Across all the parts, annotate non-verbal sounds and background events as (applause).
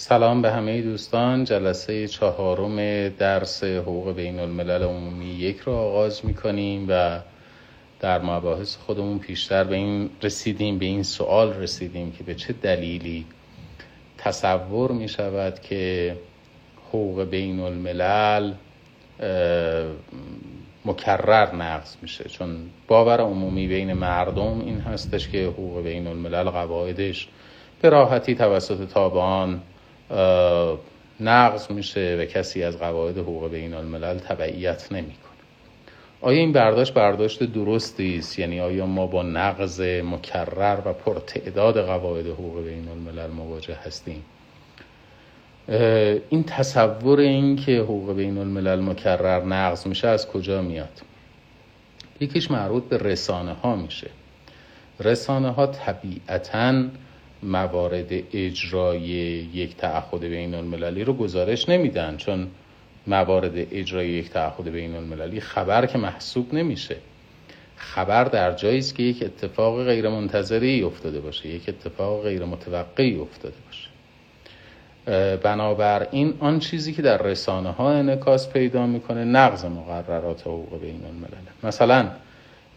سلام به همه دوستان. جلسه چهارم درس حقوق بین الملل عمومی یک رو آغاز می کنیم و در مباحث خودمون پیشتر به این رسیدیم به این سوال رسیدیم که به چه دلیلی تصور می شود که حقوق بین الملل مکرر نقض میشه. چون باور عمومی بین مردم این هستش که حقوق بین الملل قواعدش به راحتی توسط تابعان نقض میشه و کسی از قواعد حقوق بین الملل تبعیت نمی‌کنه. آیا این برداشت برداشت درستی است؟ یعنی آیا ما با نقض مکرر و پرتعداد قواعد حقوق بین الملل مواجه هستیم؟ این تصور این که حقوق بین الملل مکرر نقض میشه از کجا میاد؟ یکیش مربوط به رسانه ها میشه. رسانه ها طبیعتاً موارد اجرای یک تعهد بین المللی رو گزارش نمیدن چون موارد اجرای یک تعهد بین المللی خبر که محسوب نمیشه. خبر در جایی است که یک اتفاق غیر منتظری افتاده باشه یک اتفاق غیر متوقعی افتاده باشه. بنابراین آن چیزی که در رسانه ها انعکاس پیدا می‌کنه نقض مقررات حقوق بین الملل مثلا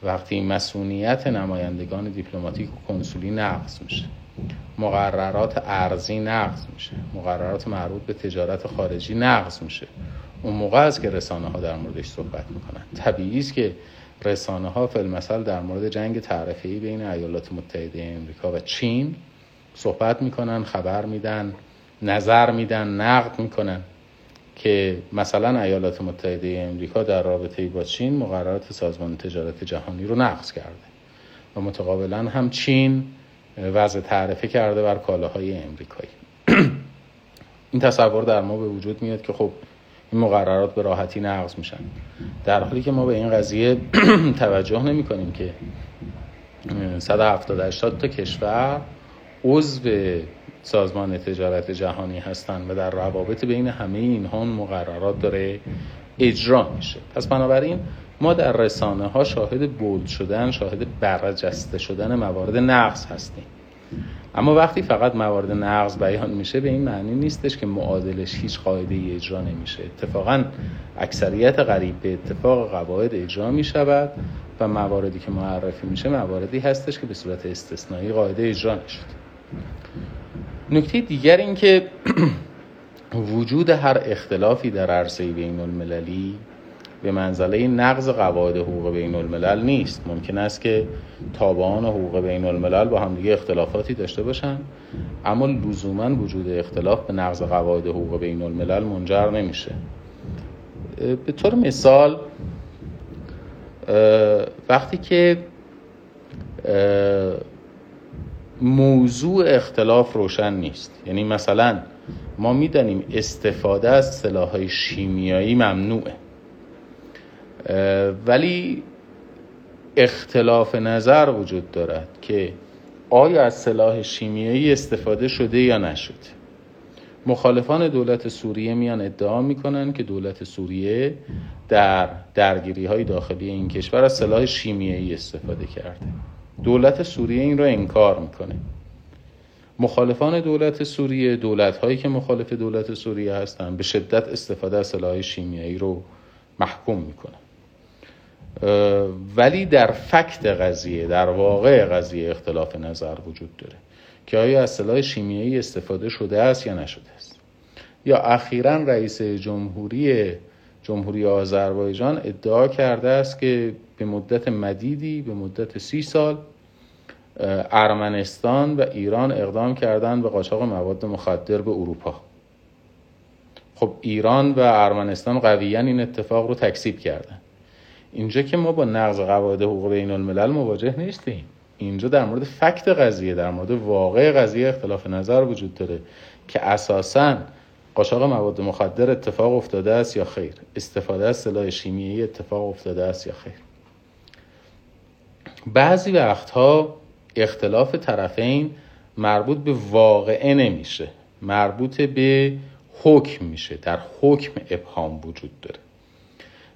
وقتی مسئولیت نمایندگان دیپلماتیک و کنسولی نقض میشه. مقررات ارزی نقض میشه. مقررات مربوط به تجارت خارجی نقض میشه. اون موقع است که رسانه ها در موردش صحبت می‌کنن. طبیعی است که رسانه ها فیلمسل در مورد جنگ تعرفه بین ایالات متحده امریکا و چین صحبت می‌کنن خبر میدن نظر میدن نقد می‌کنن که مثلا ایالات متحده امریکا در رابطه با چین مقررات سازمان تجارت جهانی رو نقض کرده. و متقابلا هم چین وضع تعرفه کرده بر کالاهای امریکایی. این تصور در ما به وجود میاد که خب این مقررات به راحتی نقض میشن. در حالی که ما به این قضیه (clears throat) توجه نمی کنیم که 170 تا کشور عضو سازمان تجارت جهانی هستند و در روابط بین همه اینها مقررات داره اجرا میشه. پس بنابراین ما در رسانه ها شاهد بولد شدن شاهد برجسته شدن موارد نقض هستیم. اما وقتی فقط موارد نقض بیان میشه به این معنی نیستش که معادلش هیچ قاعده ای اجرا نمیشه. اتفاقا اکثریت قریب به اتفاق قواعد اجرا می‌شود و مواردی که معرفی میشه مواردی هستش که به صورت استثنایی قاعده اجرا نشد. نکته دیگر این که (clears throat) وجود هر اختلافی در عرصه بین المللی به منزله نقض قواعد حقوق بین الملل نیست. ممکن است که تابعان حقوق بین الملل با همدیگه اختلافاتی داشته باشن اما لزوما وجود اختلاف به نقض قواعد حقوق بین الملل منجر نمیشه. به طور مثال وقتی که موضوع اختلاف روشن نیست. یعنی مثلا ما می‌دانیم استفاده از سلاحهای شیمیایی ممنوعه. ولی اختلاف نظر وجود دارد که آیا از سلاح شیمیایی استفاده شده یا نشده. مخالفان دولت سوریه میان ادعا می‌کنن که دولت سوریه در درگیری های داخلی این کشور از سلاح شیمیایی استفاده کرده. دولت سوریه این را انکار می‌کنه. مخالفان دولت سوریه دولت هایی که مخالف دولت سوریه هستند به شدت استفاده از سلاح شیمیایی رو محکوم می‌کنن. ولی در فکت قضیه در واقع قضیه اختلاف نظر وجود داره که آیا از سلاح شیمیایی استفاده شده است یا نشده است. یا اخیرا رئیس جمهوری جمهوری آذربایجان ادعا کرده است که به مدت مدیدی به مدت سی سال ارمنستان و ایران اقدام کردن به قاچاق مواد مخدر به اروپا. خب ایران و ارمنستان قویا این اتفاق رو تکذیب کردن. اینجا که ما با نقض قواعد حقوق بین الملل مواجه نیستیم. اینجا در مورد فکت قضیه در مورد واقع قضیه اختلاف نظر وجود داره که اساسا قاچاق مواد مخدر اتفاق افتاده است یا خیر؟ استفاده از سلاح شیمیایی اتفاق افتاده است یا خیر؟ بعضی وقتها اختلاف طرفین مربوط به واقعه نمیشه. مربوط به حکم میشه. در حکم ابهام وجود داره.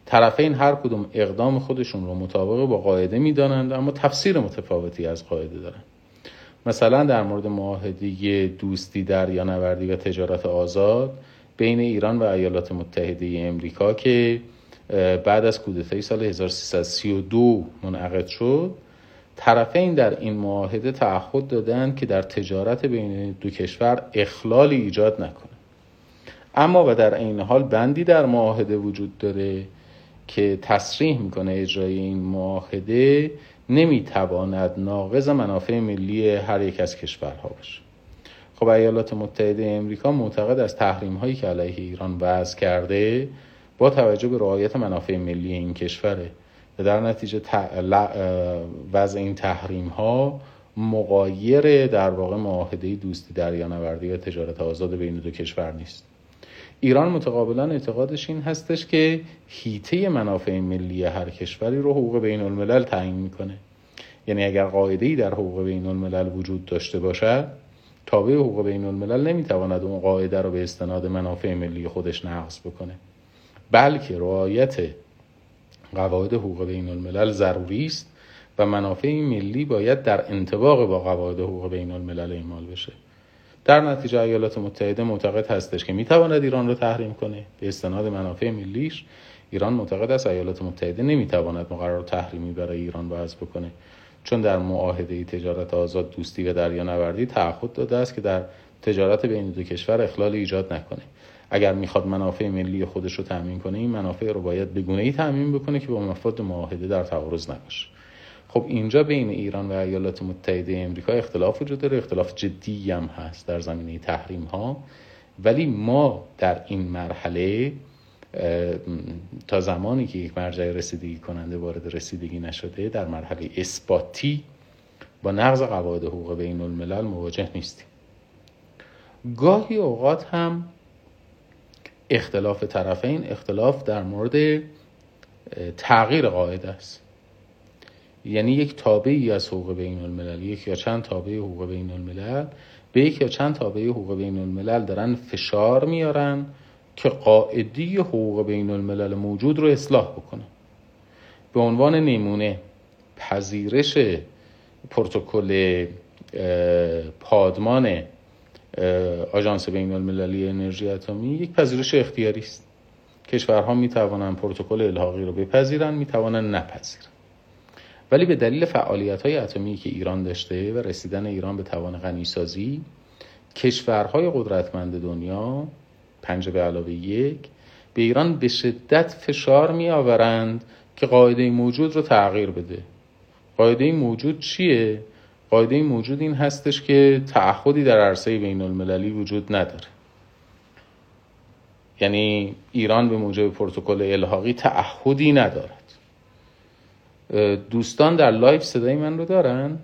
طرفین هر کدوم اقدام خودشون رو مطابق با قاعده می‌دانند اما تفسیر متفاوتی از قاعده دارن. مثلا در مورد معاهده دوستی نوردی و تجارت آزاد بین ایران و ایالات متحده امریکا که بعد از کودتای سال 1332 منعقد شد طرفین در این معاهده تعهد دادند که در تجارت بین دو کشور اخلالی ایجاد نکنه. اما و در این حال بندی در معاهده وجود داره که تصریح می‌کنه اجرای این معاهده نمی‌تواند ناقض منافع ملی هر یک از کشورها باشه. خب ایالات متحده امریکا معتقد از تحریم هایی که علیه ایران وضع کرده با توجه به رعایت منافع ملی این کشوره و در نتیجه وضع این تحریم ها مقایر در واقع معاهده دوستی دریانوردی و تجارت آزاد بین دو کشور نیست. ایران متقابلا اعتقادش این هستش که هیته منافع ملی هر کشوری رو حقوق بین الملل تعیین می‌کنه. یعنی اگر قاعده در حقوق بین الملل وجود داشته باشد تابع حقوق بین الملل نمی‌تواند اون قاعده رو به استناد منافع ملی خودش نقض بکنه. بلکه رعایت قواعد حقوق بین الملل ضروری است و منافع ملی باید در انطباق با قواعد حقوق بین الملل اعمال بشه. در نتیجه ایالات متحده معتقد هستش که می‌تواند ایران رو تحریم کنه. به استناد منافع ملیش ایران معتقد است ایالات متحده نمی‌تواند مقرر تحریمی برای ایران وضع بکنه. چون در معاهده تجارت آزاد دوستی و دریانوردی تعهد داده است که در تجارت بین دو کشور اخلال ایجاد نکنه. اگر می‌خواد منافع ملی خودش رو تامین کنه این منافع رو باید به ای تامین بکنه که با مفاد معاهده در تعارض نباشه. خب اینجا بین ایران و ایالات متحده امریکا اختلاف وجود داره اختلاف جدی هم هست در زمینه تحریم ها. ولی ما در این مرحله تا زمانی که یک مرجع رسیدگی کننده وارد رسیدگی نشده در مرحله اثباتی با نقض قواعد حقوق بین الملل مواجه نیستیم. گاهی اوقات هم اختلاف طرفین اختلاف در مورد تغییر قاعده است. یعنی یک تابعی از حقوق بین الملل. یک یا چند تابع حقوق بین الملل. به یک یا چند تابع حقوق بین الملل دارن فشار میارن که قاعدی حقوق بین الملل موجود رو اصلاح بکنه. به عنوان نمونه پذیرش پروتکل پادمان آژانس بین المللی انرژی اتمی یک پذیرش اختیاری است کشورها می توانند پروتکل الحاقی رو بپذیرن می توانند نپذیرن. ولی به دلیل فعالیت های اتمی که ایران داشته و رسیدن ایران به توان غنیسازی کشورهای قدرتمند دنیا پنج به علاوه یک به ایران به شدت فشار می آورند که قاعده موجود رو تغییر بده. قاعده موجود چیه؟ قاعده موجود این هستش که تعهدی در عرصه بین المللی وجود نداره. یعنی ایران به موجب پروتکل الحاقی تعهدی ندارد دوستان در live صدای من رو دارن؟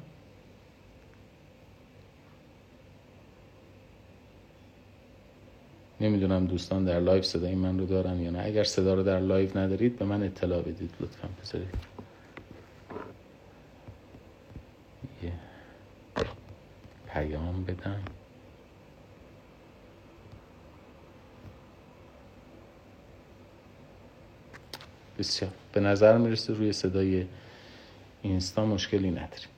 نمی‌دونم دوستان در لایو صدای من رو دارن یا نه. اگر صدا رو در لایو ندارید به من اطلاع بدید لطفا بذارید. پیام بدم. بسیار. به نظر می‌رسه روی صدای اینستا مشکلی نداریم.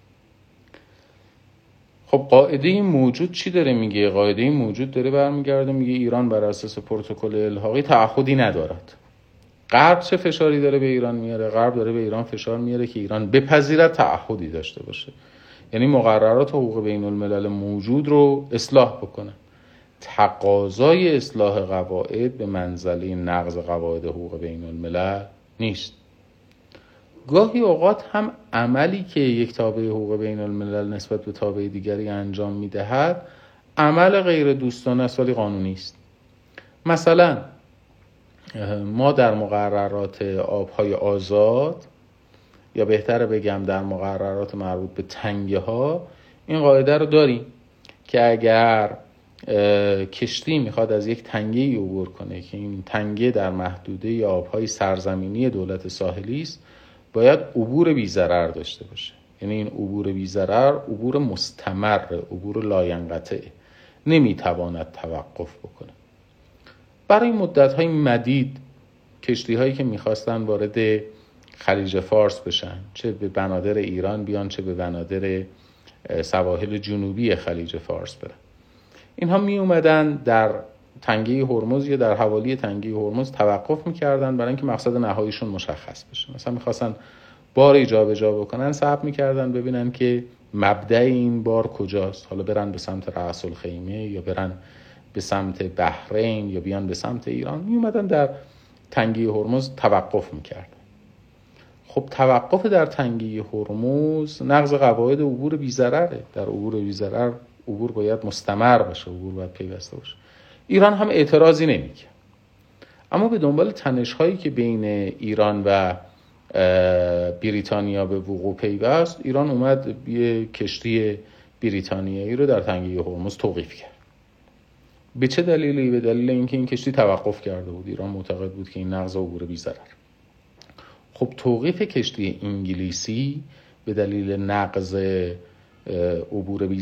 خب قاعده موجود چی داره میگه؟ قاعده موجود داره برمیگرده میگه ایران بر اساس پروتکل الحاقی تعهدی ندارد. غرب چه فشاری داره به ایران میاره؟ غرب داره به ایران فشار میاره که ایران بپذیرد تعهدی داشته باشه. یعنی مقررات حقوق بین الملل موجود رو اصلاح بکنه. تقاضای اصلاح قواعد به منزله نقض قواعد حقوق بین الملل نیست. گاهی اوقات هم عملی که یک تابع حقوق بین الملل نسبت به تابع دیگری انجام می‌دهد عمل غیر دوستانه است ولی قانونی است. مثلا ما در مقررات آبهای آزاد یا بهتر بگم در مقررات مربوط به تنگه ها این قاعده رو داریم که اگر کشتی می‌خواد از یک تنگه ای عبور کنه که این تنگه در محدوده آبهای سرزمینی دولت ساحلی است. باید عبور بیزرر داشته باشه. یعنی این عبور بیزرر عبور مستمر عبور لاینقطع. نمی‌تواند توقف بکنه. برای مدت های مدید کشتی هایی که می‌خواستن وارد خلیج فارس بشن چه به بنادر ایران بیان چه به بنادر سواحل جنوبی خلیج فارس برن. اینها می اومدن در تنگه هرمز یا در حوالی تنگه هرمز توقف می‌کردن برای اینکه مقصد نهاییشون مشخص بشه. مثلا می‌خواستن باری جابجا بکنن صبر می‌کردن ببینن که مبدع این بار کجاست. حالا برن به سمت رأس الخیمه یا برن به سمت بحرین یا بیان به سمت ایران. می اومدن در تنگی هرمز توقف می‌کرد خب توقف در تنگی هرمز نقض قواعد عبور بیزرره در عبور بیزرر عبور باید مستمر باشه عبور باید پیوسته باشه. ایران هم اعتراضی نمی‌کرد. اما به دنبال تنش هایی که بین ایران و بریتانیا به وقوع پیوست ایران اومد یه کشتی بریتانیایی رو در تنگه هرمز توقیف کرد. به چه دلیلی؟ به دلیل اینکه این کشتی توقف کرده بود. ایران معتقد بود که این نقض عبور بی خب توقیف کشتی انگلیسی به دلیل نقض عبور بی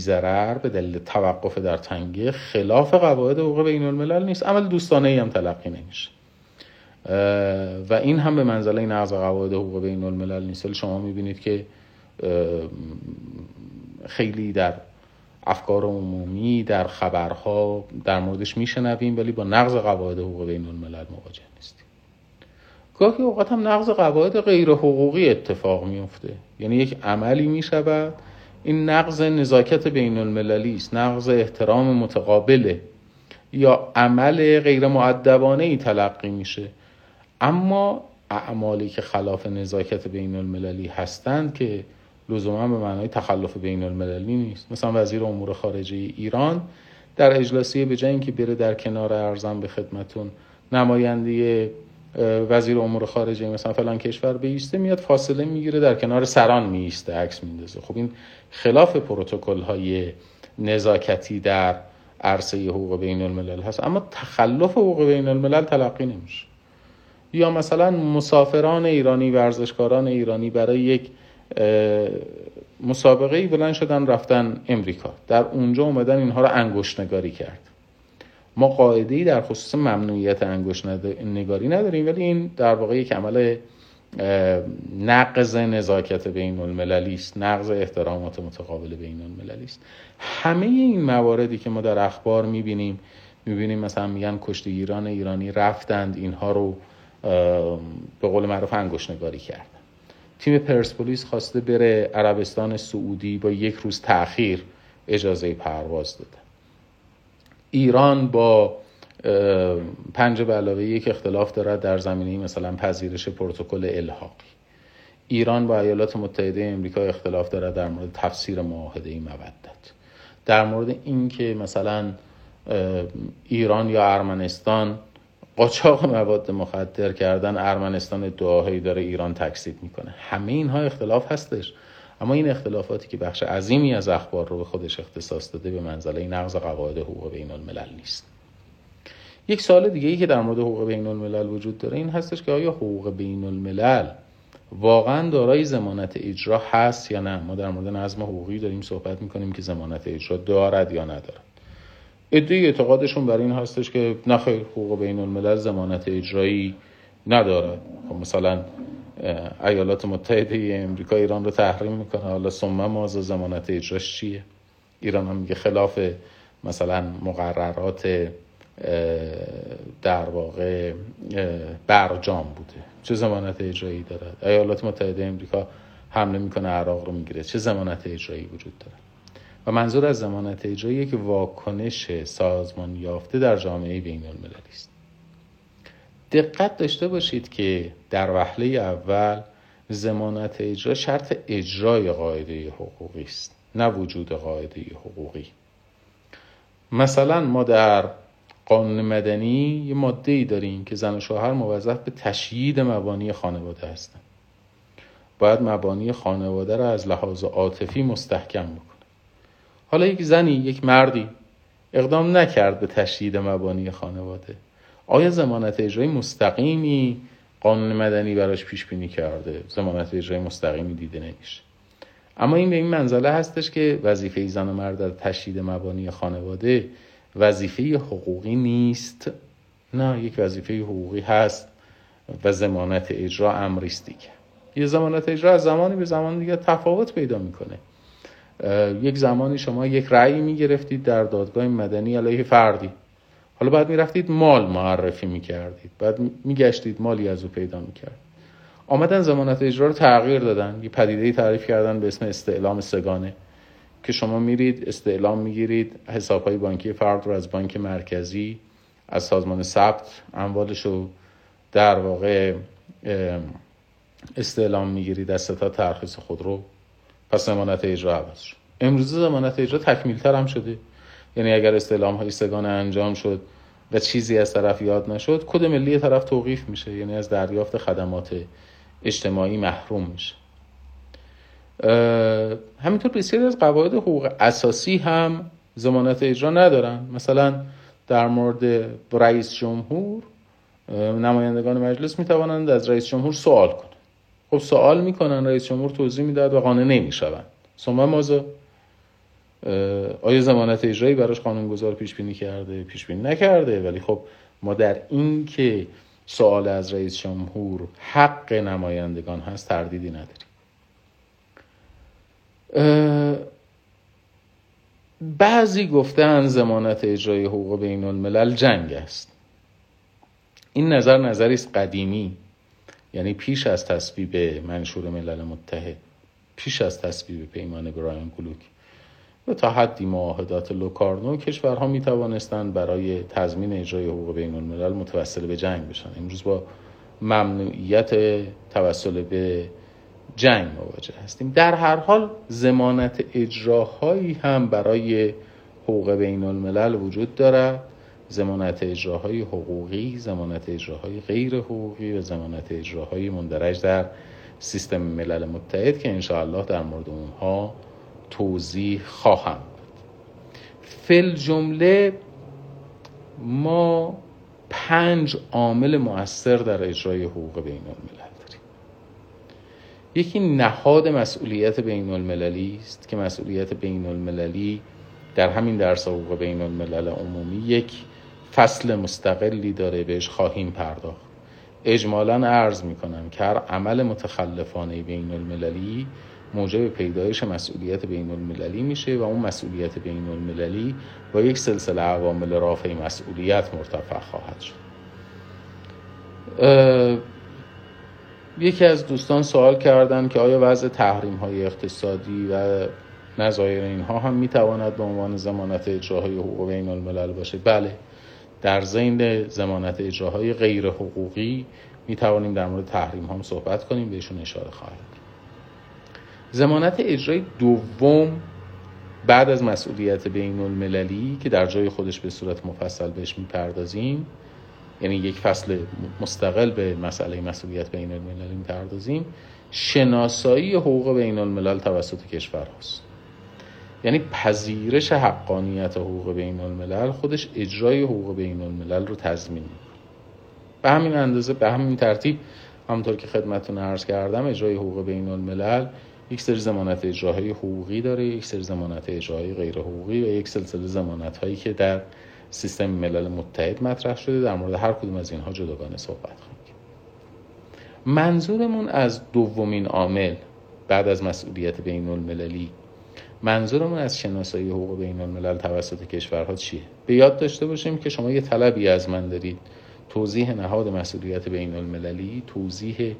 به دلیل توقف در تنگه خلاف قواعد حقوق بین الملل نیست. عمل دوستانه ای هم تلقی نمیشه. و این هم به منزله نقض قواعد حقوق بین الملل نیست. شما می‌بینید که خیلی در افکار عمومی در خبرها در موردش میشنویم ولی با نقض قواعد حقوق بین الملل مواجه نیستیم. گاهی اوقات هم نقض قواعد غیر حقوقی اتفاق میفته یعنی یک عملی می‌شود این نقض نزاکت بین المللی است نقض احترام متقابله. یا عمل غیر معدبانه ای تلقی میشه. اما اعمالی که خلاف نزاکت بین المللی هستند که لزوما به معنای تخلف بین المللی نیست. مثلا وزیر امور خارجه ایران در اجلاسی به جای اینکه بره در کنار ارزم به خدمتون نماینده وزیر امور خارجه مثلا فلان کشور بیسته میاد فاصله می‌گیره در کنار سران میسته عکس میندازه. خب این خلاف پروتکل های نزاکتی در عرصه حقوق بین الملل هست. اما تخلف حقوق بین الملل تلقی نمیشه. یا مثلا مسافران ایرانی ورزشکاران ایرانی برای یک مسابقه ای بلند شدن رفتن امریکا. در اونجا اومدن اینها رو انگشت نگاری کرد. ما قاعده در خصوص ممنوعیت انگشت نگاری نداریم ولی این در واقع یک عمل نقض نزاکت بین المللی است نقض احترامات متقابل بین المللی است. همه این مواردی که ما در اخبار می‌بینیم می‌بینیم مثلا میگن ایران ایرانی رفتند اینها رو به قول معروف انگشت نگاری کرد. تیم پرسپولیس خواسته بره عربستان سعودی با یک روز تاخیر اجازه پرواز داده ایران با پنج به علاوه یک اختلاف دارد در زمینه مثلا پذیرش پروتکل الحاقی. ایران با ایالات متحده امریکا اختلاف دارد در مورد تفسیر معاهده مودت. در مورد اینکه مثلا ایران یا ارمنستان قاچاق مواد مخدر کردن ارمنستان دعاهایی داره ایران تکسیب می‌کنه. همه اینها اختلاف هستش. اما این اختلافاتی که بخش عظیمی از اخبار رو به خودش اختصاص داده به منزله نقض قواعد حقوق بین الملل نیست. یک سال دیگه ای که در مورد حقوق بین الملل وجود داره این هستش که آیا حقوق بین الملل واقعا دارای زمانت اجرا هست یا نه؟ ما در مورد نظم حقوقی داریم صحبت می‌کنیم که زمانت اجرا دارد یا ندارد. ادعای اعتقادشون بر این هستش که نخیر حقوق بین الملل زمانت اجرایی نداره خب مثلا ایالات متحده امریکا ایران رو تحریم می‌کنه. حالا ثم مازه زمانت اجراش چیه؟ ایران هم میگه خلاف مثلا مقررات در واقع برجام بوده. چه زمانت اجرایی داره؟ ایالات متحده امریکا حمله می‌کنه عراق رو می‌گیره. چه زمانت اجرایی وجود داره؟ و منظور از زمانت اجرایی که واکنش سازمان یافته در جامعه بین المللی است. دقت داشته باشید که در وهله اول زمانت اجرا شرط اجرای قاعده حقوقی است نه وجود قاعده حقوقی. مثلا ما در قانون مدنی یه ماده ای داریم که زن و شوهر موظف به تشیید مبانی خانواده هستند. باید مبانی خانواده را از لحاظ عاطفی مستحکم بکنه. حالا یک زنی یک مردی اقدام نکرد به تشدید مبانی خانواده. آیا زمانت اجرایی مستقیمی قانون مدنی براش پیش بینی کرده؟ زمانت اجرایی مستقیمی دیده نمیشه. اما این به این منزله هستش که وظیفه زن و مرد در تشدید مبانی خانواده وظیفه حقوقی نیست. نه یک وظیفه حقوقی هست و زمانت اجرا امریست دیگه. یه زمانت اجرا از زمانی به زمان دیگه تفاوت پیدا می‌کنه. یک زمانی شما یک رأی می‌گرفتید در دادگاه مدنی علیه فردی. حالا بعد می‌رفتید مال معرفی می‌کردید. بعد میگشتید مالی از او پیدا می‌کرد. آمدن زمانت اجرا رو تغییر دادن. یه پدیده تعریف کردن به اسم استعلام سگانه. که شما میرید استعلام می‌گیرید حساب های بانکی فرد رو از بانک مرکزی از سازمان ثبت اموالش رو در واقع استعلام می‌گیرید از ستا ترخیص خود رو. پس زمانت اجرا عوض شد. امروز زمانت اجرا تکمیل تر هم شده. یعنی اگر استعلام های سگانه انجام شد و چیزی از طرف یاد نشد کد ملی طرف توقیف میشه یعنی از دریافت خدمات اجتماعی محروم میشه. همینطور بسیاری از قواعد حقوق اساسی هم زمانت اجرا ندارن. مثلا در مورد رئیس جمهور نمایندگان مجلس می‌توانند از رئیس جمهور سوال کنند. خب سوال می‌کنن رئیس جمهور توضیح می‌داد و قانع نمی‌شوند. ثم مازا آیا زمانت اجرایی براش قانونگذار پیش بینی کرده پیش بینی نکرده؟ ولی خب ما در این که سوال از رئیس جمهور حق نمایندگان هست تردیدی نداریم. بعضی گفتن زمانت اجرای حقوق بین الملل جنگ است. این نظر نظری است قدیمی یعنی پیش از تصویب منشور ملل متحد پیش از تصویب پیمان برایان کلوک و تا حدی معاهدات لوکارنو کشورها می توانستند برای تضمین اجرای حقوق بین الملل متوسل به جنگ بشن. امروز با ممنوعیت توسل به جنگ مواجه هستیم. در هر حال زمانت اجراهایی هم برای حقوق بین الملل وجود دارد. زمانت اجراهای حقوقی زمانت اجراهای غیر حقوقی و زمانت اجراهای مندرج در سیستم ملل متحد که انشاءالله در مورد اونها توضیح خواهم. فل جمله ما پنج عامل مؤثر در اجرای حقوق بین الملل داریم. یکی نهاد مسئولیت بین المللی است که مسئولیت بین المللی در همین درس حقوق بین الملل عمومی یک فصل مستقلی داره بهش خواهیم پرداخت. اجمالا عرض می‌کنم که هر عمل متخلفانه بین المللی موجب پیدایش مسئولیت بین المللی میشه و اون مسئولیت بین المللی با یک سلسله عوامل رافع مسئولیت مرتفع خواهد شد. یکی از دوستان سوال کردن که آیا وضع تحریم های اقتصادی و نظایر اینها هم می‌تواند به عنوان زمانت اجراهای حقوق بین الملل باشه؟ بله در زین زمانت اجراهای غیر حقوقی می توانیم در مورد تحریم هم صحبت کنیم بهشون اشاره خواهیم. زمانت اجرای دوم بعد از مسئولیت بین المللی که در جای خودش به صورت مفصل بهش می‌پردازیم یعنی یک فصل مستقل به مسئله مسئولیت بین المللی می‌پردازیم شناسایی حقوق بین الملل توسط کشور هست. یعنی پذیرش حقانیت حقوق بین الملل خودش اجرای حقوق بین الملل رو تضمین به همین اندازه به همین ترتیب همونطور که خدمتتون عرض کردم اجرای حقوق بین الملل یک سری زمانت اجراهای حقوقی داره یک سری زمانت اجراهای غیر حقوقی و یک سلسله زمانت هایی که در سیستم ملل متحد مطرح شده. در مورد هر کدوم از اینها جداگانه صحبت خواهیم منظورمون از دومین عامل بعد از مسئولیت بین المللی منظورمون از شناسایی حقوق بین الملل توسط کشورها چیه؟ به یاد داشته باشیم که شما یه طلبی از من دارید. توضیح نهاد مسئولیت بین المللی توضیح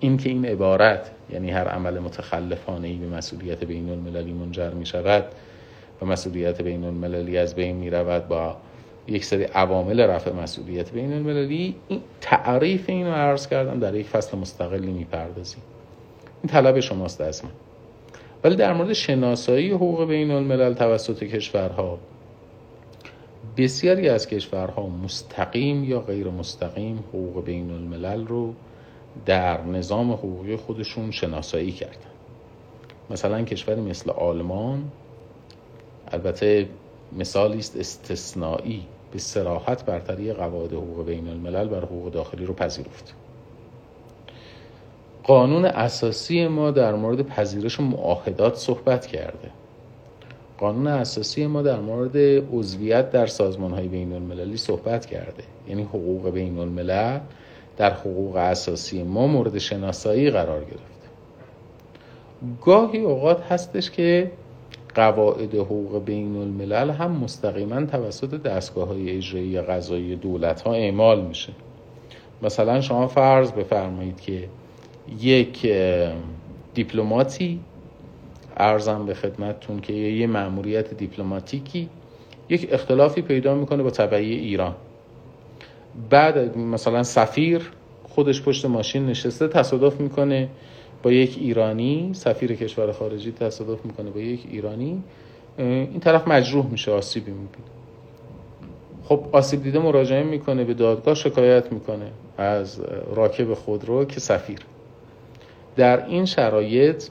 این که این عبارت یعنی هر عمل متخلفانه ای به مسئولیت بین المللی منجر می شود و مسئولیت بین المللی از بین می رود با یک سری عوامل رفع مسئولیت بین المللی این تعریف این رو عرض کردم در یک فصل مستقلی می پردازیم این طلب شماست از من. ولی در مورد شناسایی حقوق بین الملل توسط کشورها بسیاری از کشورها مستقیم یا غیر مستقیم حقوق بین الملل رو در نظام حقوقی خودشون شناسایی کردن. مثلا کشوری مثل آلمان البته مثالی است استثنایی به سراحت برتری قواعد حقوق بین الملل بر حقوق داخلی رو پذیرفت. قانون اساسی ما در مورد پذیرش معاهدات صحبت کرده. قانون اساسی ما در مورد عضویت در سازمان های بین المللی صحبت کرده. یعنی حقوق بین الملل در حقوق اساسی ما مورد شناسایی قرار گرفت گاهی اوقات هستش که قواعد حقوق بین الملل هم مستقیما توسط دستگاه های اجرایی غذایی دولت ها اعمال میشه. مثلا شما فرض بفرمایید که یک دیپلماتی ارزم به خدمتتون که یه مأموریت دیپلماتیکی یک اختلافی پیدا می‌کنه با طبعی ایران. بعد مثلا سفیر خودش پشت ماشین نشسته تصادف می‌کنه با یک ایرانی سفیر کشور خارجی تصادف می‌کنه با یک ایرانی. این طرف مجروح میشه آسیبی می‌بینه. خب آسیب دیده مراجعه می‌کنه به دادگاه شکایت می‌کنه از راکب خودرو که سفیر. در این شرایط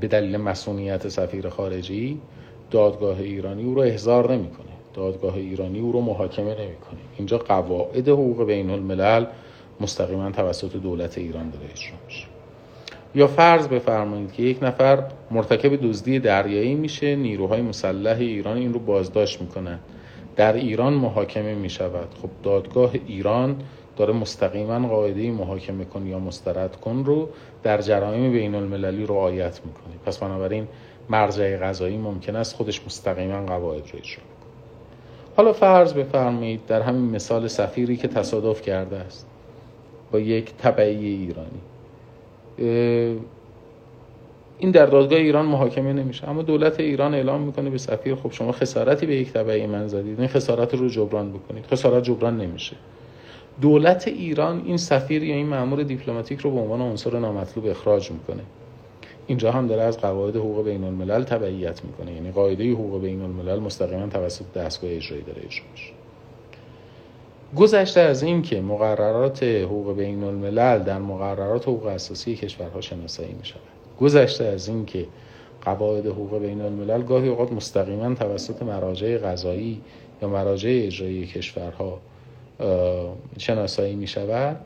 به دلیل مسئولیت سفیر خارجی دادگاه ایرانی او رو احضار نمی‌کنه. دادگاه ایرانی او رو محاکمه نمی‌کنه اینجا قواعد حقوق بین الملل مستقیما توسط دولت ایران داره اجرا میشه. یا فرض بفرمایید که یک نفر مرتکب دزدی دریایی میشه نیروهای مسلح ایران این رو بازداشت می‌کنن. در ایران محاکمه می‌شود. خب دادگاه ایران داره مستقیما قاعده محاکمه کن یا مسترد کن رو در جرایم بین المللی رعایت می‌کنه. پس بنابراین مرجع قضایی ممکن است خودش مستقیما قواعد رو اجرا حالا فرض بفرمایید در همین مثال سفیری که تصادف کرده است با یک طبعی ایرانی. این در دادگاه ایران محاکمه نمیشه اما دولت ایران اعلام می‌کنه به سفیر خب شما خسارتی به یک طبعی من زدید این خسارت رو جبران بکنید. خسارت جبران نمیشه. دولت ایران این سفیر یا این مأمور دیپلماتیک رو به عنوان عنصر نامطلوب اخراج می‌کنه. اینجا هم داره از قواعد حقوق بین الملل تبعیت می‌کنه. یعنی قاعده حقوق بین الملل مستقیما توسط دستگاه اجرایی داره اجرا میشه. گذشته از این که مقررات حقوق بین الملل در مقررات حقوق اساسی کشورها شناسایی می شود گذشته از این که قواعد حقوق بین الملل گاهی اوقات مستقیما توسط مراجع قضایی یا مراجع اجرایی کشورها شناسایی می شود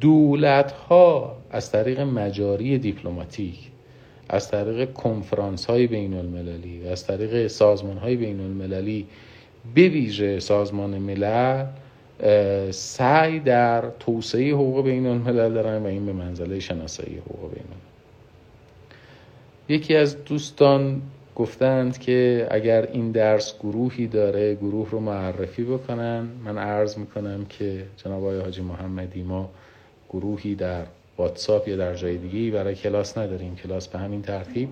دولت ها از طریق مجاری دیپلماتیک از طریق کنفرانس های بین المللی از طریق سازمان های بین المللی به ویژه سازمان ملل سعی در توسعه حقوق بین الملل دارن و این به منزله شناسایی حقوق بین الملل یکی از دوستان گفتند که اگر این درس گروهی داره گروه رو معرفی بکنن. من عرض می‌کنم که جناب آقای حاجی محمدی ما گروهی در واتساپ یا در جای دیگه برای کلاس نداریم. کلاس به همین ترتیب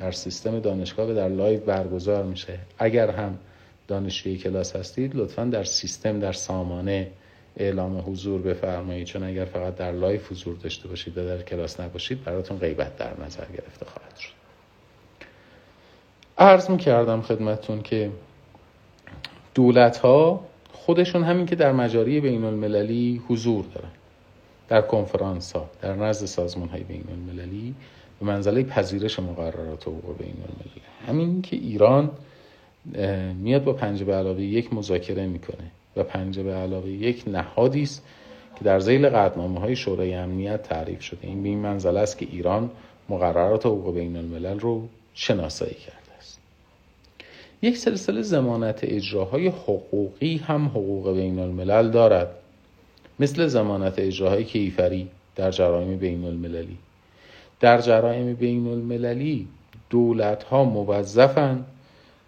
در سیستم دانشگاه و در لایو برگزار میشه. اگر هم دانشجوی کلاس هستید لطفا در سیستم در سامانه اعلام حضور بفرمایید. چون اگر فقط در لایو حضور داشته باشید و در کلاس نباشید براتون غیبت در نظر گرفته خواهد شد. عرض می کردم خدمتون که دولت ها خودشون همین که در مجاری بین المللی حضور دارن. در کنفرانس ها در نزد سازمان های بین المللی به منزله پذیرش مقررات حقوق بین المللی همین که ایران میاد با پنج به علاوه یک مذاکره می‌کنه و پنج به علاوه یک نهادی است که در زیل قدنامه های شورای امنیت تعریف شده. این به این منزله است که ایران مقررات حقوق بین الملل رو شناسایی کرده است. یک سلسله زمانت اجراهای حقوقی هم حقوق بین الملل دارد. مثل زمانت اجراهای کیفری در جرایم بین المللی. در جرایم بین المللی دولت ها موظفند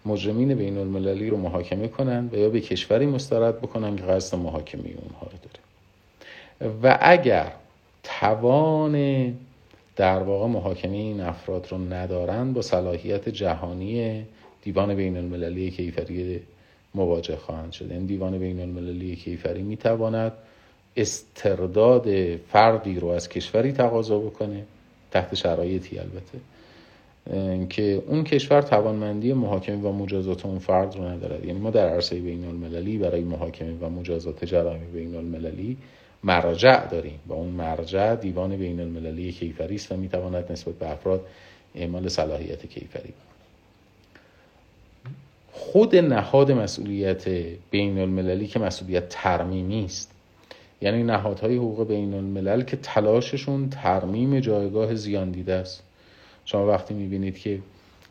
مجرمین بین المللی رو محاکمه کنند و یا به کشوری مسترد بکنن که قصد محاکمه اونها رو داره. و اگر توان در واقع محاکمه این افراد رو ندارن با صلاحیت جهانی دیوان بین المللی کیفری مواجه خواهند شد. این یعنی دیوان بین المللی کیفری می‌تواند استرداد فردی رو از کشوری تقاضا بکنه تحت شرایطی البته که اون کشور توانمندی محاکمه و مجازات اون فرد رو ندارد. یعنی ما در عرصه بین المللی برای محاکمه و مجازات جرایم بین المللی مرجع داریم. و اون مرجع دیوان بین المللی کیفری است و می‌تواند نسبت به افراد اعمال صلاحیت کیفری خود نهاد مسئولیت بین المللی که مسئولیت ترمیمی است. یعنی نهادهای حقوق بین الملل که تلاششون ترمیم جایگاه زیان دیده است. شما وقتی می‌بینید که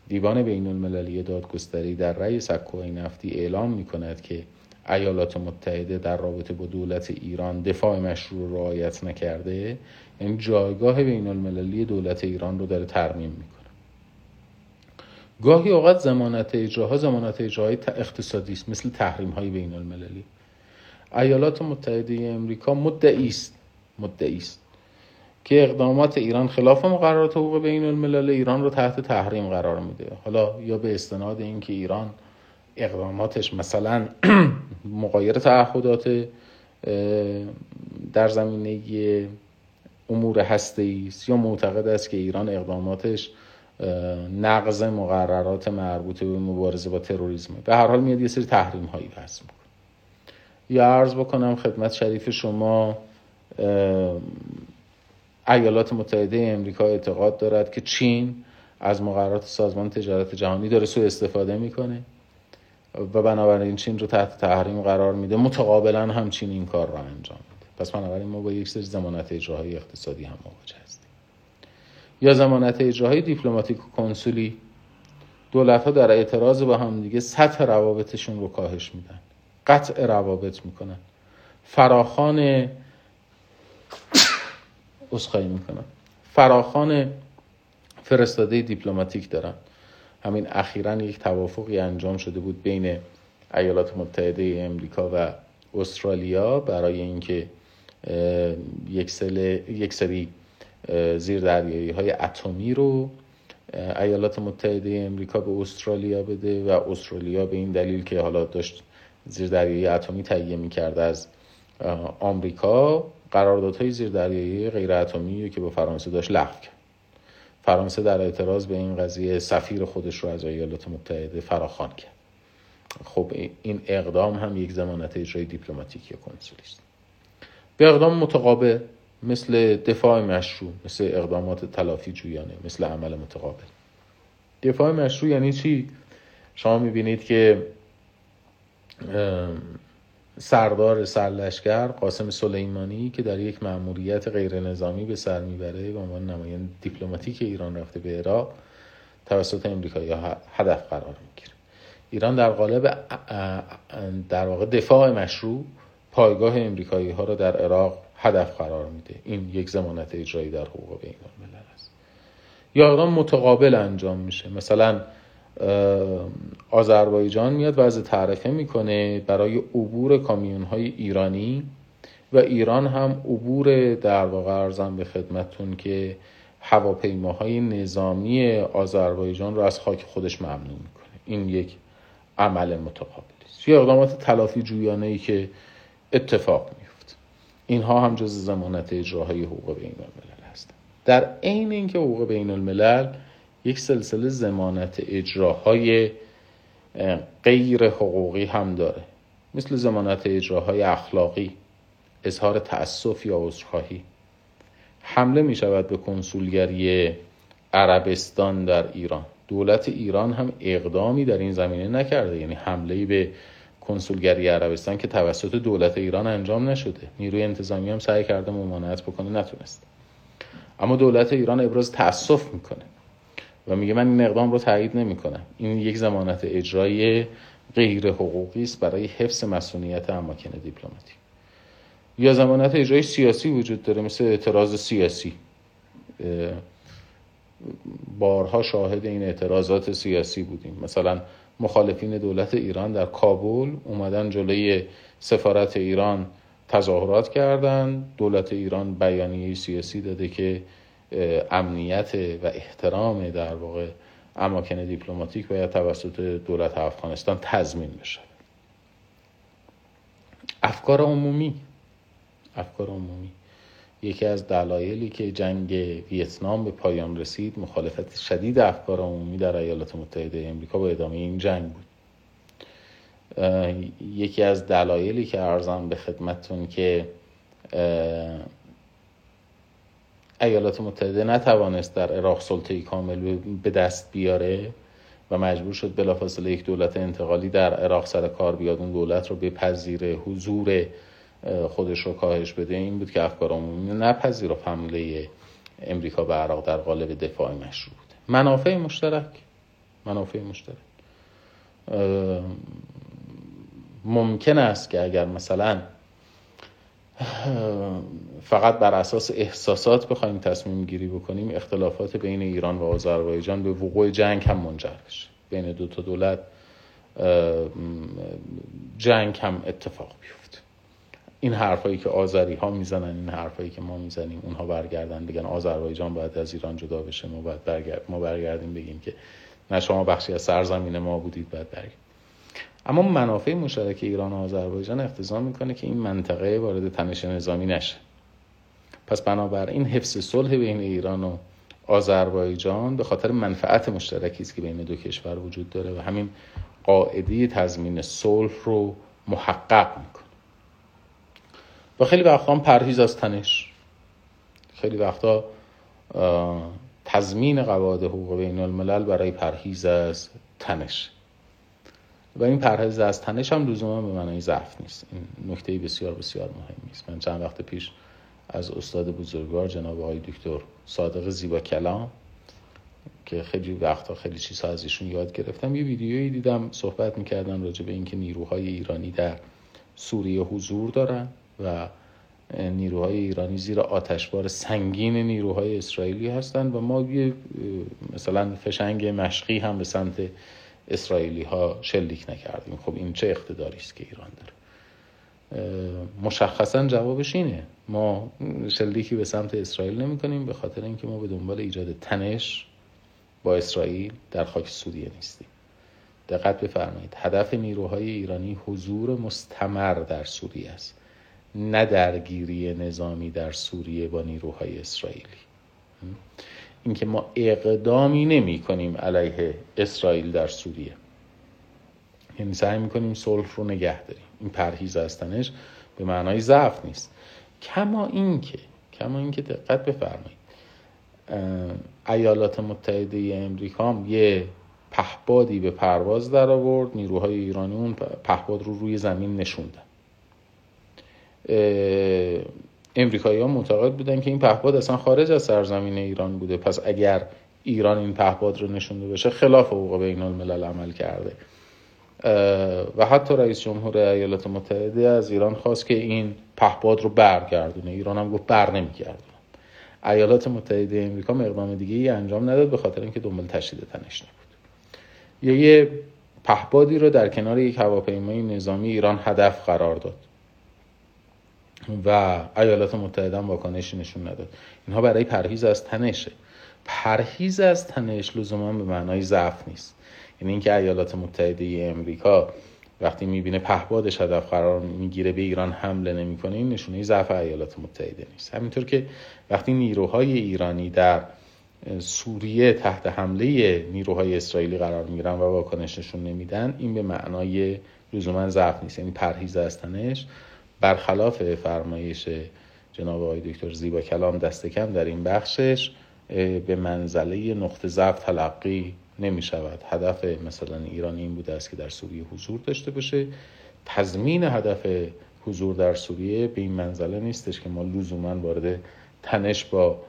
دیوان بین المللی دادگستری در رأی سکوهای نفتی اعلام می‌کند که ایالات متحده در رابطه با دولت ایران دفاع مشروع رعایت نکرده این جایگاه بین المللی دولت ایران رو داره ترمیم می‌کنه. گاهی اوقات زمانت اجراها زمانت اجراهای اقتصادی است مثل تحریم های بین المللی ایالات متحده امریکا مدعی است مدعی است که اقدامات ایران خلاف مقررات حقوق بین الملل ایران رو تحت تحریم قرار میده. حالا یا به استناد اینکه ایران اقداماتش مثلا (clears throat) مقایر تعهدات در زمینه امور هسته است یا معتقد است که ایران اقداماتش نقض مقررات مربوط به مبارزه با تروریسم به هر حال میاد یه سری تحریم هایی وضع یا عرض بکنم خدمت شریف شما ایالات متحده امریکا اعتقاد دارد که چین از مقررات سازمان تجارت جهانی داره سوء استفاده می‌کنه و بنابراین چین رو تحت تحریم قرار میده. متقابلا هم چین این کار رو انجام میده. پس بنابراین ما با یک سری زمانت اجراهای اقتصادی هم مواجه هستیم. یا زمانت اجراهای دیپلماتیک و کنسولی دولت ها در اعتراض با هم دیگه سطح روابطشون رو کاهش میدن. قطع روابط می‌کنن. فراخان اسخایی می‌کنن. فراخان فرستاده دیپلماتیک دارن. همین اخیرا یک توافقی انجام شده بود بین ایالات متحده امریکا و استرالیا برای اینکه یک, یک سری زیردریایی های اتمی رو ایالات متحده امریکا به استرالیا بده و استرالیا به این دلیل که حالا داشت زیردریایی اتمی تهیه می‌کرده از آمریکا. قراردادهای زیردریایی غیر اتمی که با فرانسه داشت لغو کرد. فرانسه در اعتراض به این قضیه سفیر خودش رو از ایالات متحده فراخوان کرد. خب این اقدام هم یک زمانت اجرای دیپلماتیک یا کنسولی است. به اقدام متقابل مثل دفاع مشروع مثل اقدامات تلافی جویانه مثل عمل متقابل. دفاع مشروع یعنی چی؟ شما می‌بینید که سردار سرلشکر قاسم سلیمانی که در یک مأموریت غیر نظامی به سر می‌بره به عنوان نماینده دیپلماتیک ایران رفته به عراق توسط امریکایی هدف قرار می‌گیره. ایران در قالب در واقع دفاع مشروع پایگاه امریکایی ها را در عراق هدف قرار میده. این یک زمانت اجرایی در حقوق بین الملل است. یا اقدام متقابل انجام میشه. مثلا آذربایجان میاد وضع تعرفه می‌کنه برای عبور کامیون های ایرانی و ایران هم عبور در واقع ارزم به خدمتتون که هواپیماهای نظامی آذربایجان رو از خاک خودش ممنوع می‌کنه. این یک عمل متقابل است. یه اقدامات تلافی جویانه ای که اتفاق میفته اینها هم جز زمانت اجراهای حقوق بین الملل هستند. در عین اینکه حقوق بین الملل یک سلسله زمانت اجراهای غیر حقوقی هم داره. مثل زمانت اجراهای اخلاقی اظهار تأسف یا عذرخواهی. حمله می شود به کنسولگری عربستان در ایران. دولت ایران هم اقدامی در این زمینه نکرده. یعنی حمله به کنسولگری عربستان که توسط دولت ایران انجام نشده. نیروی انتظامی هم سعی کرده ممانعت بکنه نتونست اما دولت ایران ابراز تأسف می‌کنه. و میگه من این اقدام رو تایید نمی‌کنم. این یک زمانت اجرایی غیر حقوقی است برای حفظ مسئولیت اماکن دیپلماتیک. یا زمانت اجرای سیاسی وجود داره مثل اعتراض سیاسی. بارها شاهد این اعتراضات سیاسی بودیم. مثلا مخالفین دولت ایران در کابل اومدن جلوی سفارت ایران تظاهرات کردند دولت ایران بیانیه سیاسی داده که امنیت و احترام در واقع اماکن دیپلماتیک باید توسط دولت افغانستان تضمین بشه. افکار عمومی. افکار عمومی. یکی از دلایلی که جنگ ویتنام به پایان رسید مخالفت شدید افکار عمومی در ایالات متحده امریکا با ادامه این جنگ بود. یکی از دلایلی که ارزم به خدمتتون که ایالات متحده نتوانست در عراق سلطه کامل به دست بیاره و مجبور شد بلافاصله یک دولت انتقالی در عراق سر کار بیاد. اون دولت رو بپذیره حضور خودش رو کاهش بده. این بود که افکار عمومی نپذیر حمله امریکا به عراق در قالب دفاع مشروع بود. منافع مشترک. منافع مشترک. ممکن است که اگر مثلا فقط بر اساس احساسات بخوایم تصمیم گیری بکنیم اختلافات بین ایران و آذربایجان به وقوع جنگ هم منجر بشه. بین دو تا دولت جنگ هم اتفاق بیفته. این حرفایی که آذری ها می‌زنن این حرفایی که ما می‌زنیم اونها برگردن بگن آذربایجان باید از ایران جدا بشه ما باید برگرد ما برگردیم بگیم که نه شما بخشی از سرزمین ما بودید باید برگردیم. اما منافع مشترک ایران و آذربایجان اقتضا می‌کنه که این منطقه وارد تنش نظامی نشه. پس بنابراین حفظ صلح بین ایران و آذربایجان به خاطر منفعت مشترکی است که بین دو کشور وجود داره و همین قاعده تضمین صلح رو محقق می‌کنه. و خیلی وقتا پرهیز از تنش. خیلی وقتا تضمین قواعد حقوق بین الملل برای پرهیز از تنش. و این پرهیز از تنش هم لزوما به معنای ضعف نیست. این نکته بسیار بسیار مهمی است من چند وقت پیش از استاد بزرگوار جناب آقای دکتر صادق زیبا کلام که خیلی وقتا خیلی چیزها از ایشون یاد گرفتم یه ویدیویی دیدم صحبت می‌کردن راجع به اینکه نیروهای ایرانی در سوریه حضور دارن و نیروهای ایرانی زیر آتشبار سنگین نیروهای اسرائیلی هستند و ما یه مثلا فشنگ مشقی هم به سمت اسرائیلی ها شلیک نکردیم. خب این چه اقتداری است که ایران داره؟ مشخصا جوابش اینه. ما شلیکی به سمت اسرائیل نمی کنیم به خاطر اینکه ما به دنبال ایجاد تنش با اسرائیل در خاک سوریه نیستیم. دقت بفرمایید. هدف نیروهای ایرانی حضور مستمر در سوریه است نه درگیری نظامی در سوریه با نیروهای اسرائیلی. اینکه ما اقدامی نمی کنیم علیه اسرائیل در سوریه. یعنی سعی می کنیم صلح رو نگه داریم. این پرهیز هستنش به معنای ضعف نیست. کما اینکه کما اینکه دقت بفرمایید. ایالات متحده امریکا هم یه پهبادی به پرواز در آورد. نیروهای ایرانی اون پهباد رو روی زمین نشوندن. امریکایی ها معتقد بودن که این پهپاد اصلا خارج از سرزمین ایران بوده. پس اگر ایران این پهپاد رو نشونده باشه خلاف حقوق بین الملل عمل کرده. و حتی رئیس جمهور ایالات متحده از ایران خواست که این پهپاد رو برگردونه. ایران هم گفت بر نمیگردونه. ایالات متحده امریکا اقدام دیگه ای انجام نداد به خاطر اینکه دنبال تشدید تنش نبود. یه پهپادی رو در کنار یک هواپیمای نظامی ایران هدف قرار داد. و ایالات متحده هم واکنشی نشون نداد. اینها برای پرهیز از تنشه. پرهیز از تنش لزوما به معنای ضعف نیست. یعنی اینکه ایالات متحده امریکا وقتی می‌بینه پهبادش هدف قرار می‌گیره به ایران حمله نمی‌کنه این نشونه ضعف ایالات متحده نیست. همینطور که وقتی نیروهای ایرانی در سوریه تحت حمله نیروهای اسرائیلی قرار می‌گیرن و واکنش نشون نمیدن این به معنای لزوما ضعف نیست. یعنی پرهیز از تنش برخلاف فرمایش جناب آقای دکتر زیبا کلام دست کم در این بخشش به منزله نقطه ضعف تلقی نمی شود. هدف مثلا ایران این بوده است که در سوریه حضور داشته باشه. تضمین هدف حضور در سوریه به این منزله نیستش که ما لزوما وارد تنش با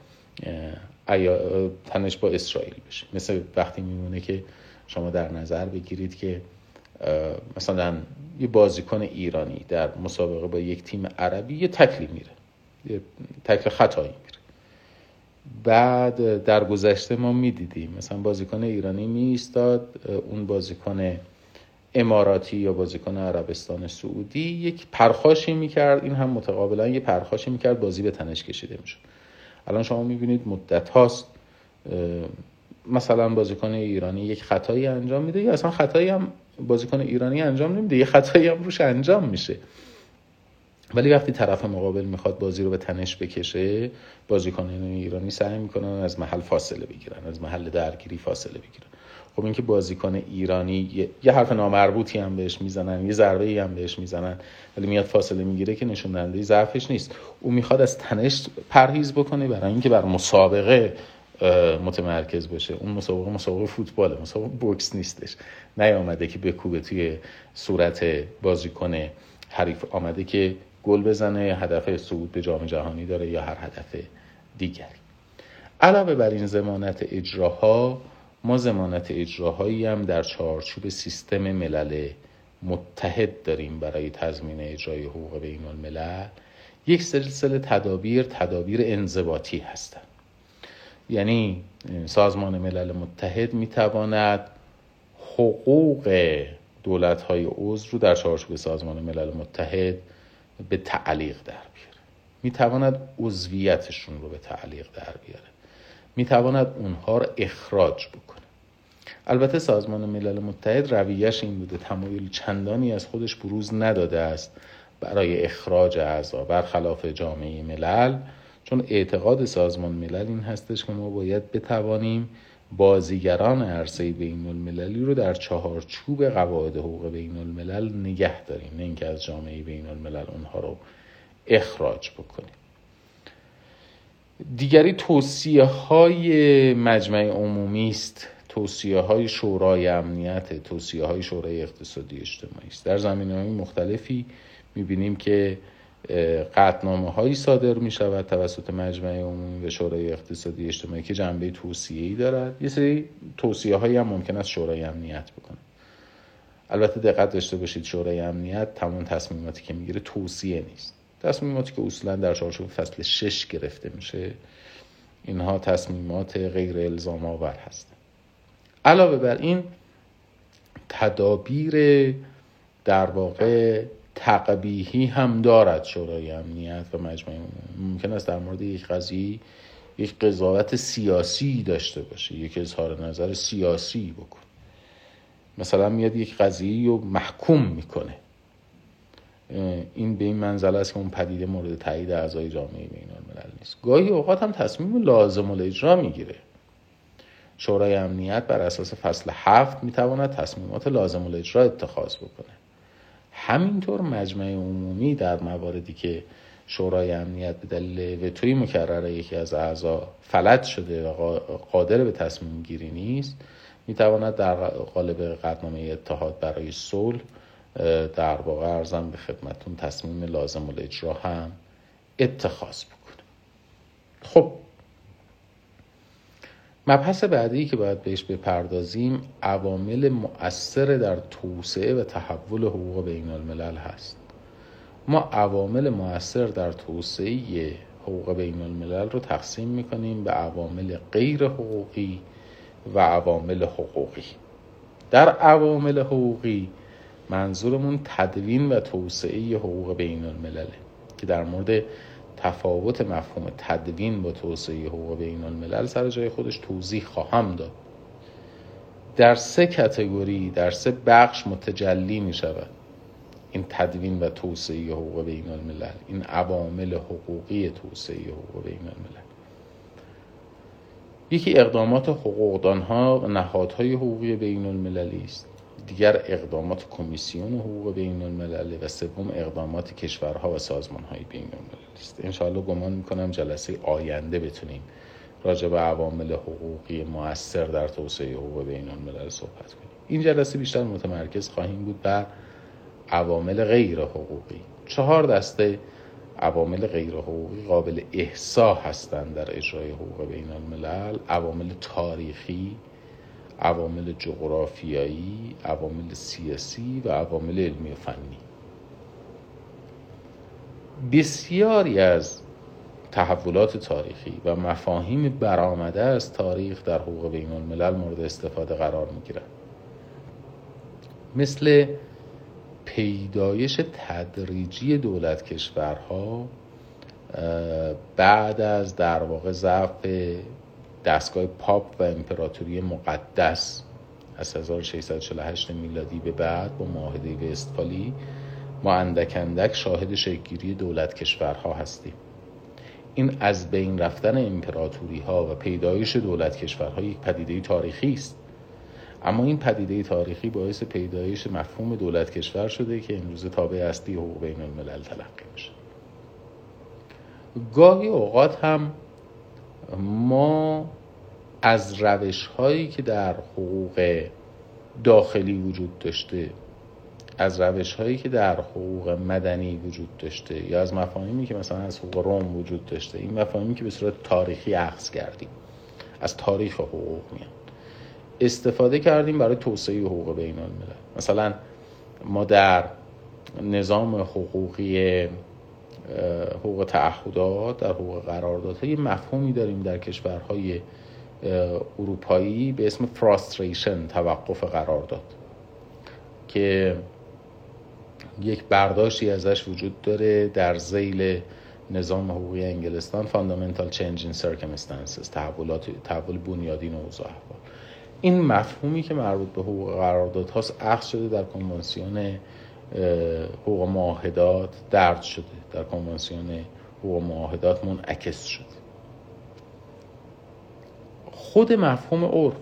تنش با اسرائیل بشه مثل وقتی میمونه که شما در نظر بگیرید که مثلا یه بازیکن ایرانی در مسابقه با یک تیم عربی یه تکلی میره یه تکل خطایی میره. بعد در گذشته ما می‌دیدیم مثلا بازیکن ایرانی میستاد اون بازیکن اماراتی یا بازیکن عربستان سعودی یک پرخاشی می‌کرد این هم متقابلا یه پرخاشی می‌کرد بازی به تنش کشیده می‌شد. الان شما می‌بینید مدت هاست مثلا بازیکن ایرانی یک خطایی انجام میده یا اصلا خطایی هم بازیکن ایرانی انجام نمیده. یه خطایی هم روش انجام میشه. ولی وقتی طرف مقابل می‌خواد بازی رو به تنش بکشه بازیکنان ایرانی سعی می‌کنن از محل فاصله بگیرن از محل درگیری فاصله بگیرن. خب اینکه بازیکن ایرانی یه حرف نامربوطی هم بهش می‌زنن یه ضربه ای هم بهش می‌زنن ولی میاد فاصله می‌گیره که نشون دهنده ضعفش نیست. او می‌خواد از تنش پرهیز بکنه برای اینکه بر مسابقه متمرکز باشه. اون مسابقه مسابقه فوتباله. مسابقه بوکس نیستش. نیامده که بکوبه توی صورت بازیکن حریف آمده که گل بزنه هدف صعود به جام جهانی داره یا هر هدف دیگری. علاوه بر این زمانت اجراها ما زمانت اجراهایی هم در چارچوب سیستم ملل متحد داریم برای تضمین اجرای حقوق بین الملل. یک سلسله تدابیر تدابیر انضباطی هستند یعنی سازمان ملل متحد می‌تواند حقوق دولت های عضو رو در چارچوب سازمان ملل متحد به تعلیق در بیاره. می‌تواند عضویتشون رو به تعلیق در بیاره. می‌تواند اونها رو اخراج بکنه. البته سازمان ملل متحد رویش این بوده تمایل چندانی از خودش بروز نداده است برای اخراج اعضا. برخلاف جامعه ملل چون اعتقاد سازمان ملل این هستش که ما باید بتوانیم بازیگران عرصه بین المللی رو در چهارچوب قواعد حقوق بین الملل نگه داریم نه اینکه از جامعه بین الملل اونها رو اخراج بکنیم. دیگری توصیه های مجمع عمومی است. توصیه های شورای امنیت توصیه های شورای اقتصادی اجتماعی است. در زمینه های مختلفی می‌بینیم که قطنامه هایی صادر می شود توسط مجمع عمومی و شورای اقتصادی اجتماعی که جنبه توصیه ای دارد. یه سری توصیه هایی هم ممکن است شورای امنیت بکنه. البته دقت داشته باشید شورای امنیت تمام تصمیماتی که می‌گیره توصیه نیست. تصمیماتی که اصولا در چارچوب فصل شش گرفته میشه اینها تصمیمات غیر الزام آور هستند. علاوه بر این تدابیر در واقع تقبیهی هم دارد شورای امنیت و مجمع ممکن است در مورد یک قضیه یک قضاوت سیاسی داشته باشه یک اظهار نظر سیاسی بکن. مثلا میاد یک قضیه رو محکوم می‌کنه. این به این منزله است که اون پدیده مورد تایید اعضای جامعه بین الملل نیست. گاهی اوقات هم تصمیم لازم الاجرا می‌گیره. شورای امنیت بر اساس فصل هفت می‌تواند تصمیمات لازم الاجرا اتخاذ بکنه. همینطور مجمع عمومی در مواردی که شورای امنیت به دلیل وتوی مکرره یکی از اعضا فلج شده و قادر به تصمیم گیری نیست می‌تواند در قالب قدنامه اتحاد برای صلح در واقع ارزم به خدمتون تصمیم لازم الاجرا هم اتخاذ بکنه خب مبحث بعدی که باید بهش بپردازیم عوامل مؤثر در توسعه و تحول حقوق بین الملل هست. ما عوامل مؤثر در توسعه حقوق بین الملل رو تقسیم می‌کنیم به عوامل غیر حقوقی و عوامل حقوقی. در عوامل حقوقی منظورمون تدوین و توسعه حقوق بین الملله که در مورد تفاوت مفهوم تدوین با توسعه حقوق بین الملل سر جای خودش توضیح خواهم داد. در سه کتگوری در سه بخش متجلی می شود این تدوین و توسعه حقوق بین الملل این عوامل حقوقی توسعه حقوق بین الملل یکی اقدامات حقوقدان ها و نهادهای حقوقی بین المللی است. دیگر اقدامات کمیسیون حقوق بین الملل و سوم اقدامات کشورها و سازمان های بین المللی است. انشاءالله گمان می‌کنم جلسه آینده بتونیم راجع به عوامل حقوقی موثر در توسعه حقوق بین الملل صحبت کنیم. این جلسه بیشتر متمرکز خواهیم بود بر عوامل غیر حقوقی. چهار دسته عوامل غیر حقوقی قابل احسا هستند در اجرای حقوق بین الملل عوامل تاریخی عوامل جغرافیایی عوامل سیاسی و عوامل علمی و فنی. بسیاری از تحولات تاریخی و مفاهیم برآمده از تاریخ در حقوق بین الملل مورد استفاده قرار می گیرند مثل پیدایش تدریجی دولت کشورها بعد از در واقع ضعف دستگاه پاپ و امپراتوری مقدس از 1648 میلادی به بعد با معاهده وستفالی ما اندک اندک شاهد شکلگیری دولت کشورها هستیم. این از بین رفتن امپراتوری ها و پیدایش دولت کشورها یک پدیده تاریخی است. اما این پدیده تاریخی باعث پیدایش مفهوم دولت کشور شده که امروز تابع اصلی حقوق بین الملل تلقی میشه. گاهی اوقات هم از روش هایی که در حقوق داخلی وجود داشته از روش هایی که در حقوق مدنی وجود داشته یا از مفاهیمی که مثلا از حقوق روم وجود داشته این مفاهیمی که به صورت تاریخی اخذ کردیم از تاریخ حقوق میان. استفاده کردیم برای توسعه حقوق بین الملل. مثلا ما در نظام حقوقی حقوق تعهدات در حقوق قراردادها یه مفهومی داریم در کشورهای اروپایی به اسم فراستریشن توقف قرارداد که یک برداشتی ازش وجود داره در زیل نظام حقوقی انگلستان Fundamental Change in Circumstances تحولات تحول بنیادین اوضاع احوال. این مفهومی که مربوط به حقوق قرارداد هاست اخذ شده در کنوانسیون حقوق معاهدات درد شده در کنوانسیون حقوق معاهدات منعکس شده. خود مفهوم عرف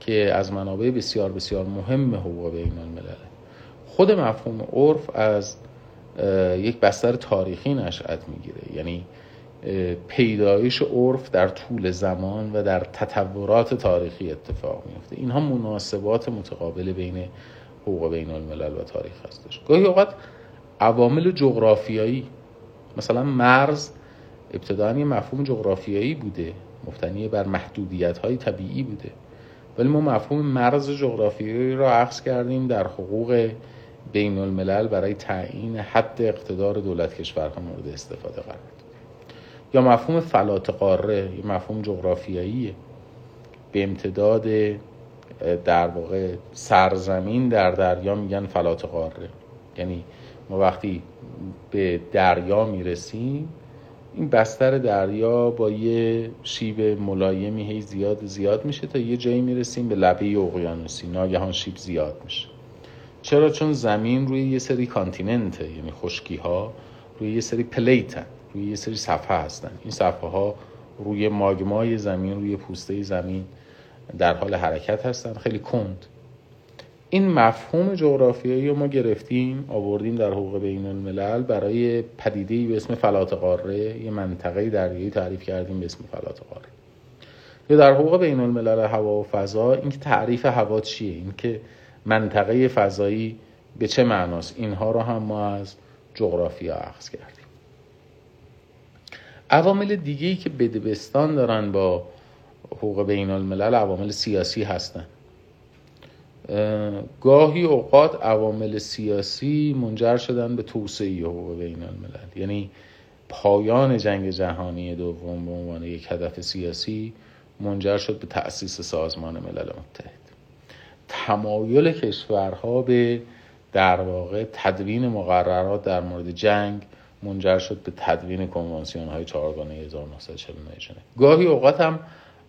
که از منابع بسیار بسیار مهم حقوق بین الملل. خود مفهوم عرف از یک بستر تاریخی نشأت می‌گیره. یعنی پیدایش عرف در طول زمان و در تطورات تاریخی اتفاق میفته اینها مناسبات متقابل بین حقوق بین الملل و تاریخ هستش. گاهی اوقات عوامل جغرافیایی مثلا مرز ابتداعا یه مفهوم جغرافیایی بوده. مفتنی بر محدودیت های طبیعی بوده. ولی ما مفهوم مرز جغرافیایی را عکس کردیم در حقوق بین الملل برای تعیین حد اقتدار دولت کشورها مورد استفاده قرار یا مفهوم فلات قاره یا مفهوم جغرافیایی به امتداد در واقع سرزمین در دریا میگن فلات قاره. یعنی ما وقتی به دریا می‌رسیم این بستر دریا با یه شیب ملایمی هی زیاد زیاد میشه تا یه جایی می‌رسیم به لبه اقیانوسی. ناگهان شیب زیاد میشه. چرا؟ چون زمین روی یه سری کانتیننته یعنی خشکی ها روی یه سری پلیتن روی یه سری صفحه هستن. این صفحه ها روی ماگمای زمین روی پوسته زمین در حال حرکت هستن. خیلی کند. این مفهوم جغرافیایی ما گرفتیم آوردیم در حقوق بین الملل برای پدیده به اسم فلات قاره. یه منطقه دریایی تعریف کردیم به اسم فلات قاره. یا در حقوق بین الملل هوا و فضا اینکه تعریف هوا چیه؟ اینکه منطقه فضایی به چه معناست؟ اینها رو هم ما از جغرافیا اخذ کردیم. عوامل دیگه ای که بدبستان دارن با حقوق بین الملل عوامل سیاسی هستن. گاهی اوقات عوامل سیاسی منجر شدن به توسعه حقوق بین الملل یعنی پایان جنگ جهانی دوم به عنوان یک هدف سیاسی منجر شد به تأسیس سازمان ملل متحد. تمایل کشورها به در واقع تدوین مقررات در مورد جنگ منجر شد به تدوین کنوانسیون های چهارگانه 1949 ژنو گاهی اوقات هم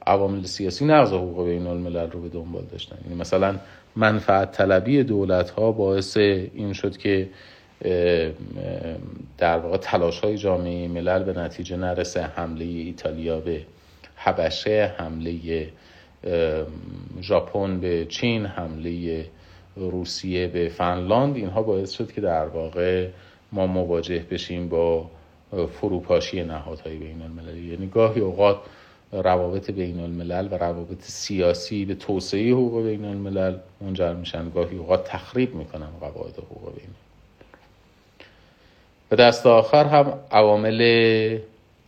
عوامل سیاسی نقض حقوق بین الملل رو به دنبال داشتن. یعنی مثلا منفعت طلبی دولت ها باعث این شد که در واقع تلاش های جامعه ملل به نتیجه نرسه حمله ایتالیا به حبشه حمله ژاپن به چین حمله روسیه به فنلاند. اینها باعث شد که در واقع ما مواجه بشیم با فروپاشی نهادهای بین المللی. یعنی گاهی اوقات روابط بین الملل و روابط سیاسی به توسعه حقوق بین الملل منجر میشن. گاهی اوقات تخریب می‌کنن قواعد حقوق بین. و دست آخر هم عوامل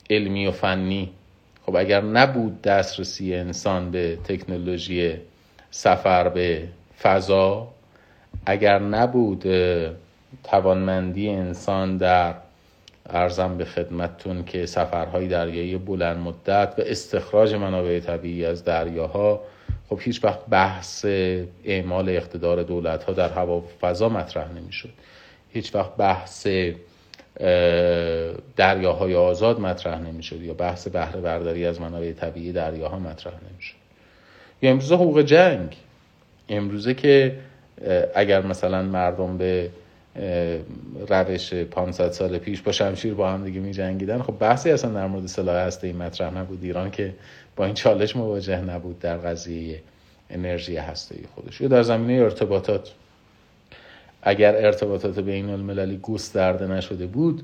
علمی و فنی. خب اگر نبود دسترسی انسان به تکنولوژی سفر به فضا اگر نبود توانمندی انسان در ارزم به خدمتتون که سفرهای دریایی بلند مدت و استخراج منابع طبیعی از دریاها خب هیچ وقت بحث اعمال اقتدار دولت ها در هوا فضا مطرح نمی‌شد. هیچ وقت بحث دریاهای آزاد مطرح نمی‌شد یا بحث بهره برداری از منابع طبیعی دریاها مطرح نمی‌شد. یا امروزه حقوق جنگ. امروزه که اگر مثلا مردم به روش 500 سال پیش با شمشیر با هم دیگه می جنگیدن خب بحثی اصلا در مورد سلاح هسته این مطرح نبود. ایران که با این چالش مواجه نبود در قضیه انرژی هسته خودش. یا در زمینه ارتباطات. اگر ارتباطات بین المللی گسترده نشده بود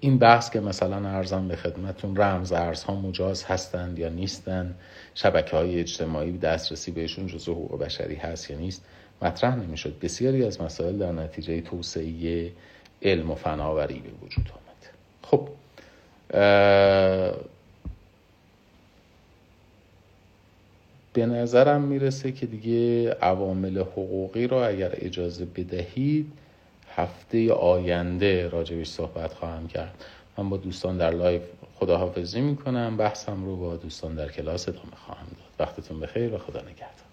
این بحث که مثلا ارزم به خدمتون رمز ارزها مجاز هستند یا نیستند شبکه های اجتماعی دسترسی بهشون جزو حقوق بشری هست یا نیست مطرح نمی‌شد. بسیاری از مسائل در نتیجه توسعه علم و فناوری به وجود آمد. خب به نظرم می‌رسه که دیگه عوامل حقوقی رو اگر اجازه بدهید هفته آینده راجبش صحبت خواهم کرد. من با دوستان در لایو خداحافظی می‌کنم. بحثم رو با دوستان در کلاس ادامه خواهم داد. وقتتون بخیر و خدا نگهدار.